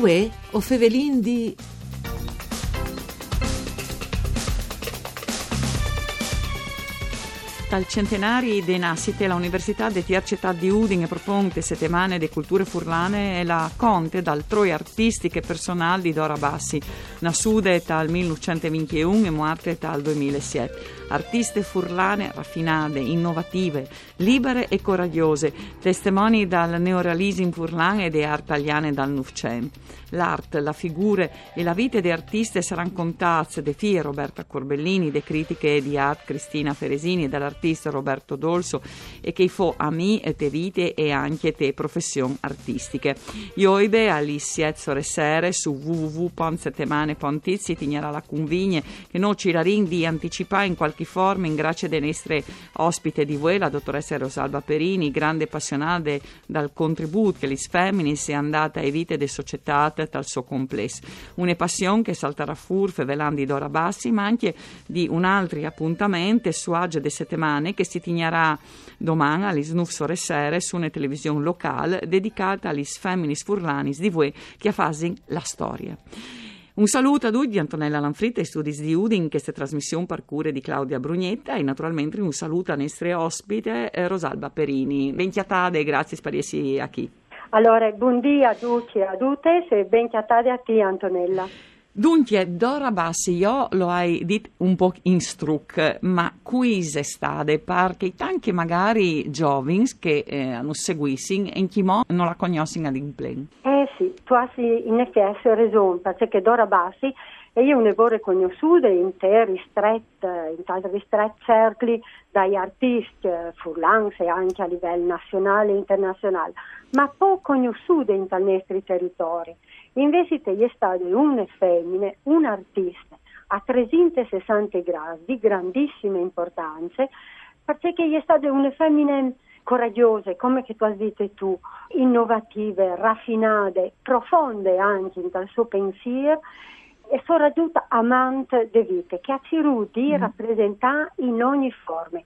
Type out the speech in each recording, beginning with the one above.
Uè, o fevelin di... Dal centenari de nascite la Università de Città di Udine proponte settimane de culture furlane e la conte dal troi artistiche personali di Dora Bassi, nascude dal 1921 e morte dal 2007 artiste furlane raffinate, innovative, libere e coraggiose, testimoni dal neorealismo furlan e di arte italiane dal Novecento. L'arte, la figura e la vita di artiste saranno contate de fie Roberta Corbellini, de critiche di arte Cristina Feresini e dall'artista Roberto Dolso e che fo a me e te vite e anche te professioni artistiche. Ioibe Alice Sere su www.settemane.it ti la convigne che non ci la di anticipare in qualche forma in grazia delle nostre ospite di voi, la dottoressa Rosalba Perini, grande appassionata dal contributo che le femminis è andata a vite de società dal suo complesso. Una passione che salterà furfe velandi d'ora bassi, ma anche di un altro appuntamento su Agio de Settimane che si tignerà domani alle Snuf Sore Sere su una televisione locale dedicata agli femminis furlanis di voi che fanno la storia. Un saluto a tutti, Antonella Lanfritta e studi di Udin, questa trasmissione parcure di Claudia Brugnetta e naturalmente un saluto a nostre ospite eh, Rosalba Perini. Benchiatade grazie spariesi a chi. Allora, buongiorno a tutti e a tutte e benchiatade a ti Antonella. Dunque, Dora Bassi, io lo hai detto un po' in struc, ma qui stade perché tanti magari giovani che eh, hanno seguito e chi non la conoscono in plen. Eh sì, tu hai in effetti ragione, perché Dora Bassi e io ne vorrei conosciute in te ristretti, in tanti ristretti cerchi dai artisti eh, furlans e anche a livello nazionale e internazionale, ma poco conosciute in tali nostri territori. Invece è stata una femmina, un artista a 360 gradi di grandissima importanza, perché è stata una femmina coraggiose, come che tu hai detto tu, innovative, raffinate, profonde anche nel suo pensiero e soprattutto amante di vita, che ha cercato di mm. rappresentare in ogni forma,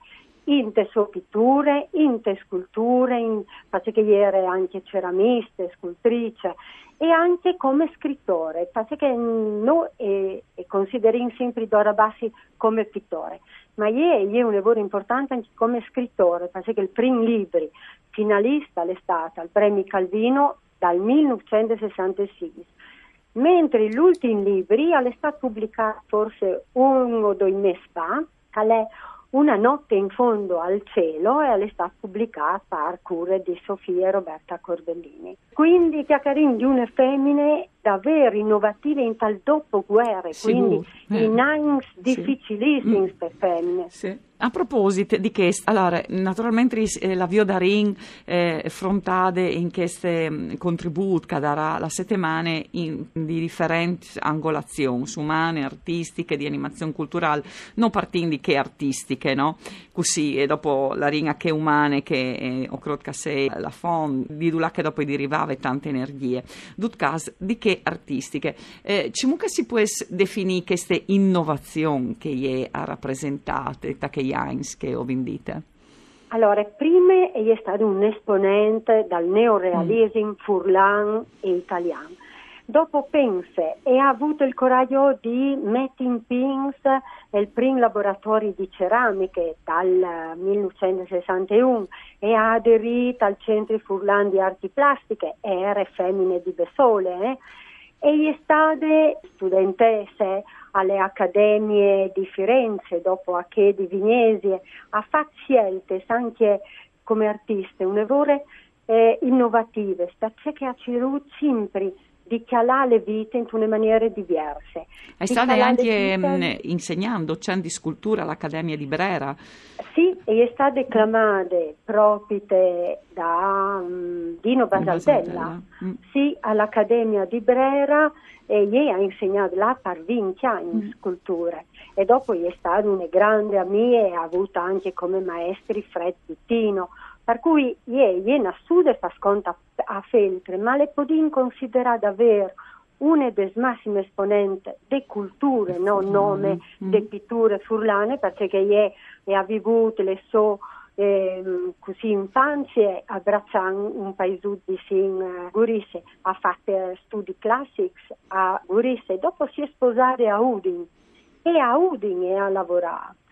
in te sue pitture, in te sculture, in, perché era anche ceramista, scultrice e anche come scrittore, perché noi e, e consideriamo sempre Dora Bassi come pittore, ma è un lavoro importante anche come scrittore, perché il primo libro finalista all'estate al premio Calvino dal 1966 mentre l'ultimo libro è stato pubblicato forse uno o due mesi fa, che è una notte in fondo al cielo e è stata pubblicata a cure di Sofia e Roberta Corbellini. Quindi chiacchierino di una femmine davvero innovative in tal dopoguerra, quindi eh. in anni difficilissimi sì. per femmine. Sì. A proposito di questo, allora, naturalmente eh, la Vio Darin eh, frontade in queste mm, contributi che darà la settimana in, di differenti angolazioni umane, artistiche, di animazione culturale, non partendo di che artistiche, no? Così, e dopo la ringa che umane, che eh, o crot sei la fond, di là che dopo derivava tante energie. Dut cas, di che artistiche? Eh, Cimuca si può definire queste innovazioni che ha rappresentate, che Heinz che ho vendita? Allora, prima è stato un esponente dal neorealismo mm. furlan e italiano. Dopo pensa e ha avuto il coraggio di mettere in pins il primo laboratorio di ceramiche dal 1961 e ha aderito al Centro Furlan di Arti Plastiche, era femmine di Besole, eh? E è stata studentessa alle accademie di Firenze, dopo a che di Vignesi, ha fatto scelte anche come artiste, un lavoro eh, innovative, che ha ceduto sempre di calare le vite in una maniera diverse. È stata anche vite... Mm, insegnando, c'è di scultura all'Accademia di Brera. Sì, e è stata declamata proprio da um, Dino Basaldella, mm. sì, all'Accademia di Brera e lei ha insegnato per 20 anni mm. sculture e dopo è stata una grande amica e ha avuto anche come maestri Fred Pittino, per cui lei è nascuta e fa sconto a Feltre, ma le può considerare davvero una delle massime esponenti delle culture, non nome mm. delle pitture furlane, perché lei ha vivuto le sue eh, così infanzia abbracciando un paese di sin uh, Gurisse, ha fatto studi classici a Gurisse, dopo si è sposata a Udin e a Udin ha lavorato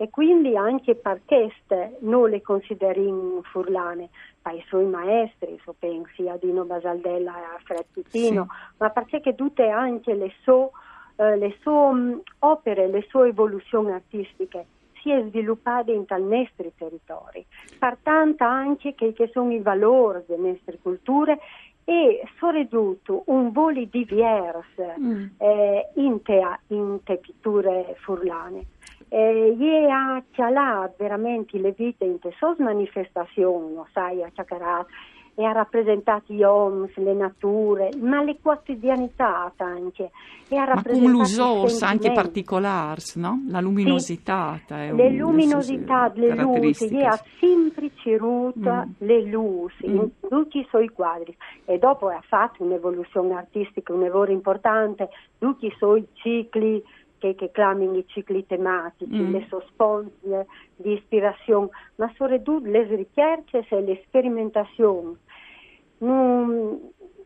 e quindi anche per questo non le consideriamo furlane, per i suoi maestri, so pensi a Dino Basaldella e a Fred Pitino, sì. ma perché tutte anche le sue, eh, le sue um, opere, le sue evoluzioni artistiche si è sviluppata in tal nostri territori, pertanto anche che, che sono i valori delle nostre culture e soprattutto un volo diverso mm. eh, in, te, in te pitture furlane. Eh, e ha chialato veramente le vite in te sos manifestazioni, sai, a Ciacarat, e ha rappresentato gli homes, le nature, ma le quotidianità anche. E ha ma con l'usos anche particolari, no? La luminosità. Sì, le un, luminosità, le luci, e ha sempre ceruto mm. le luci mm. in tutti i suoi quadri. E dopo ha fatto un'evoluzione artistica, un lavoro importante, tutti i suoi cicli che, che clamin i cicli tematici, mm. le sosponde di ispirazione, ma soprattutto le ricerche e le sperimentazioni. Non,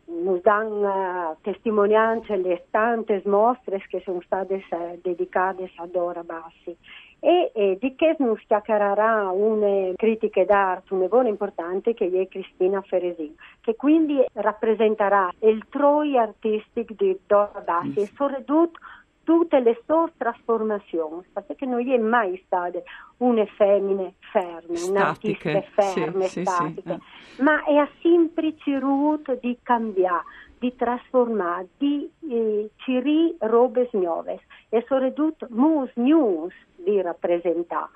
nos danno uh, testimonianze le tante mostre che sono state uh, dedicate a Dora Bassi e, e di che nos chiacchiererà una critica d'arte, un lavoro importante che è Cristina Feresin, che quindi rappresenterà il troi artistico di Dora Bassi mm. e soprattutto tutte le sue trasformazioni, perché non è mai state una femmine ferme, un'artista ferme, sì, statiche, sì, sì. ma è sempre cercato di cambiare, di trasformare, di eh, cirì robe nuove e soprattutto mus news di rappresentare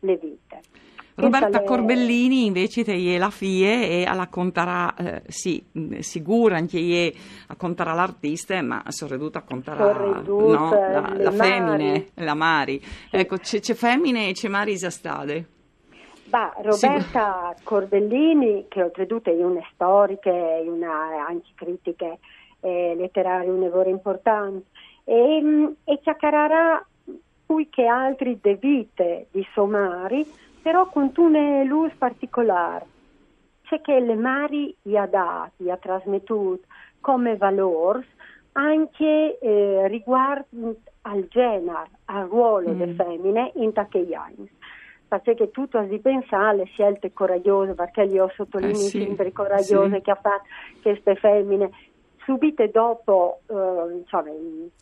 le vite. Roberta le... Corbellini invece te la fie e alla contarà, eh, sì, sicura anche ie a contare l'artista, ma soprattutto a contare no, la, la femmine, la Mari. Ecco, c'è, c'è femmine e c'è Mari Zastade. Bah, Roberta sì. Corbellini, che oltretutto è una storica e una anche critica eh, letteraria, un lavoro importante, e, mm, e chiacchiererà più che altri de vite di Somari, però con una luce particolare. C'è che le mari gli ha dato, gli ha trasmesso come valori anche eh, riguardo al genere, al ruolo mm. delle femmine in anni. Perché tutto si pensa alle scelte coraggiose, perché io sottolineo eh sì, sempre coraggiose sì. che ha fatto queste femmine subite dopo, eh, insomma,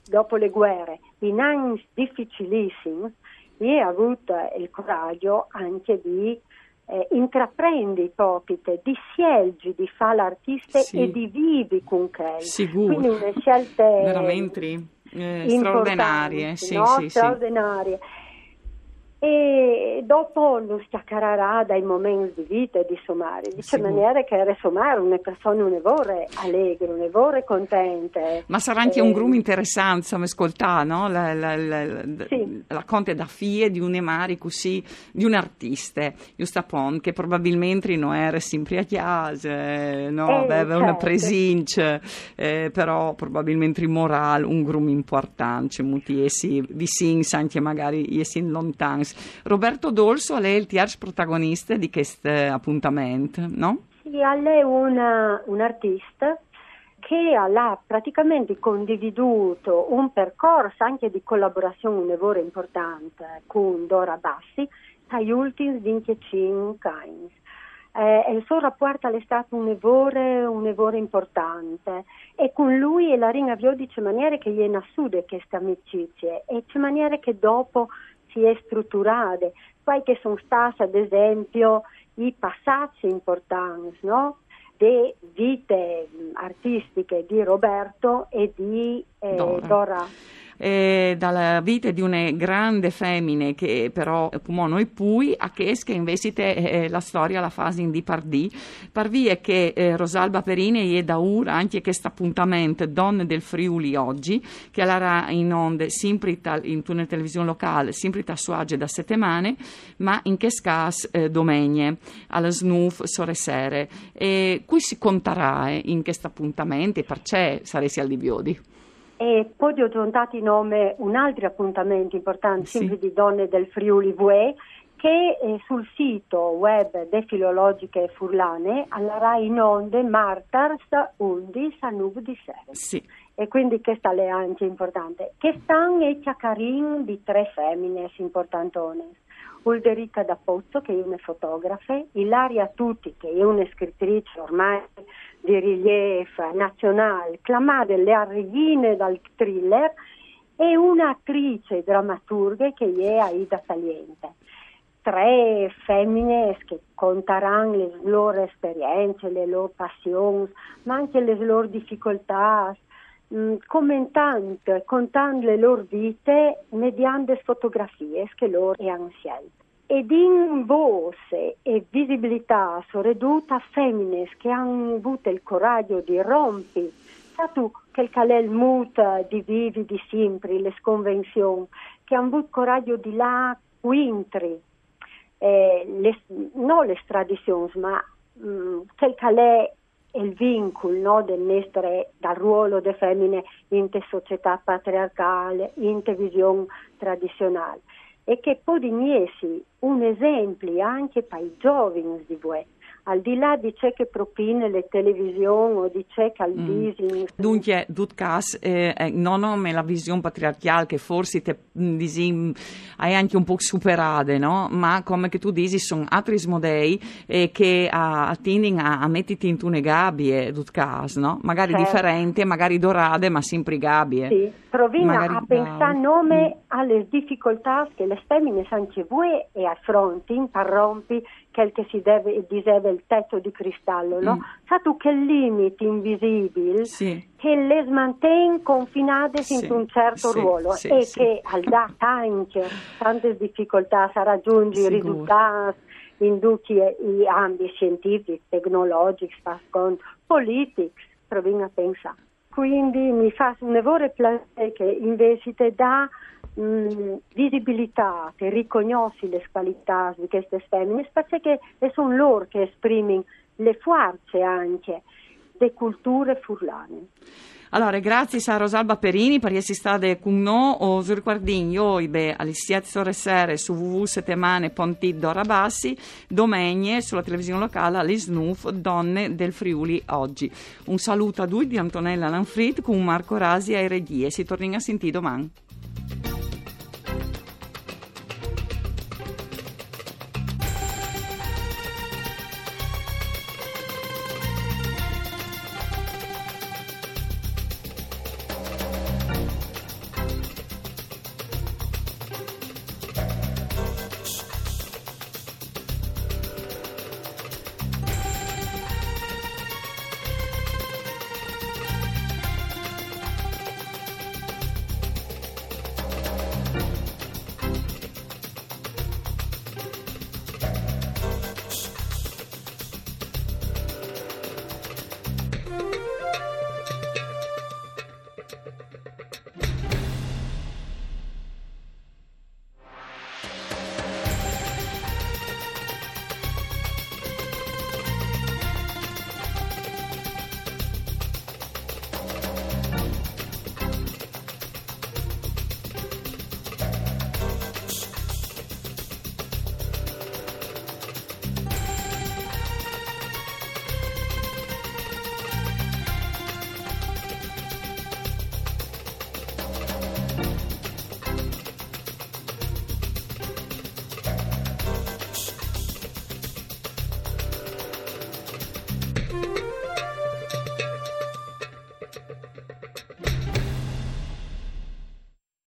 dopo le guerre, in anni difficilissimi, e ha avuto il coraggio anche di eh, intraprendere i popite, di scegliere di fare l'artista sì. e di vivere con lei. Sicuro. Quindi una scelte veramente eh, straordinarie. Sì, no? sì, straordinarie. Sì. E dopo non staccherà dai momenti di vita e di somare, di questa maniera che era somare una persona un'evore allegre, un'evore contente. Ma sarà anche eh, un grum interessante, insomma, ascoltare, no? La, la, la, sì. la conte da fie di un emari così, di un artista, giustapon, che probabilmente non era sempre a chiesa, no? Eh, aveva certo. una presenza, eh, però probabilmente in morale un grum importante, muti essi vicini, anche magari essi lontani Roberto Dolso, lei è il tierce protagonista di questo appuntamento, no? Sì, lei è un artista che ha praticamente condividuto un percorso anche di collaborazione, un lavoro importante con Dora Bassi, gli ultimi 25 anni. Eh, il suo rapporto è stato un lavoro, un lavoro importante e con lui la ringa vio di maniera che gli è nascude queste amicizie e di maniera che dopo si è strutturate, poi che sono state ad esempio i passaggi importanti, no? di vite artistiche di Roberto e di eh, Dora. Dora eh, dalla vita di una grande femmine che però pumono e pui a che invece eh, la storia la fase di Pardì. Parvi è che eh, Rosalba Perini è da ora anche questo appuntamento Donne del Friuli oggi che la in onde sempre in una televisione locale sempre a Suage da settimane ma in che scas eh, domegne alla SNUF sore sere e qui si conterà eh, in questo appuntamento e perché saresti al di biodi e poi ho aggiuntato in nome un altro appuntamento importante, sì. sempre di donne del Friuli Vue, che eh, sul sito web de filologiche furlane andrà in onde Martars Undi Sanub di Sere. Sì. E quindi questa è anche importante. Che stanno e ciacarin di tre femmine importantone. Ulterica da Pozzo, che è una fotografa, Ilaria Tutti, che è una scrittrice ormai di rilievo nazionale, clamate le arrivine dal thriller, e un'attrice drammaturga che è Aida Saliente. Tre femmine che conteranno le loro esperienze, le loro passioni, ma anche le loro difficoltà, mm, commentando, contando le loro vite mediante fotografie che loro hanno scelto. Ed in voce e visibilità sono ridotte femmine che hanno avuto il coraggio di rompere quel calè il mut di vivi di sempre, le sconvenzioni, che hanno avuto coraggio di là quintri, eh, le, non le tradizioni, ma mm, quel calè il vincolo no, del nostro, dal ruolo delle femmine in te società patriarcale, in te visione tradizionale e che essere un esempio anche per i giovani di voi al di là di ciò che propine le televisioni o di ciò che al mm. Dunque, Dutkas, eh, eh, non ho la visione patriarcale che forse te, mm, disi, hai anche un po' superate, no? Ma come che tu dici, sono altri modei eh, che attendono a, a metterti in tune gabbie, Dutkas, no? Magari certo. differenti, magari dorate, ma sempre gabbie. Sì, provina magari, a pensare nome mm. alle difficoltà che le femmine voi e affronti, interrompi, quel che si deve, diseve il tetto di cristallo, no? Mm. Sa tu che limiti invisibili sì. che le mantiene confinate sì. in un certo sì. ruolo sì. e che al da anche tante difficoltà a raggiungere risultati in tutti gli ambiti scientifici, tecnologici, politici, proviamo a pensare. Quindi mi fa un lavoro che invece ti dà mh, mm, visibilità, che riconosci le qualità di queste femmine, perché sono loro che esprimono le forze anche delle culture furlane. Allora, grazie a Rosalba Perini per essere stata con noi. Os riguardin io be alle 7 sere su www.setemane.it Dorabassi, domegne sulla televisione locale alle SNUF Donne del Friuli oggi. Un saluto a tutti di Antonella Lanfrid con Marco Rasi e Regie. Si torna a sentire domani.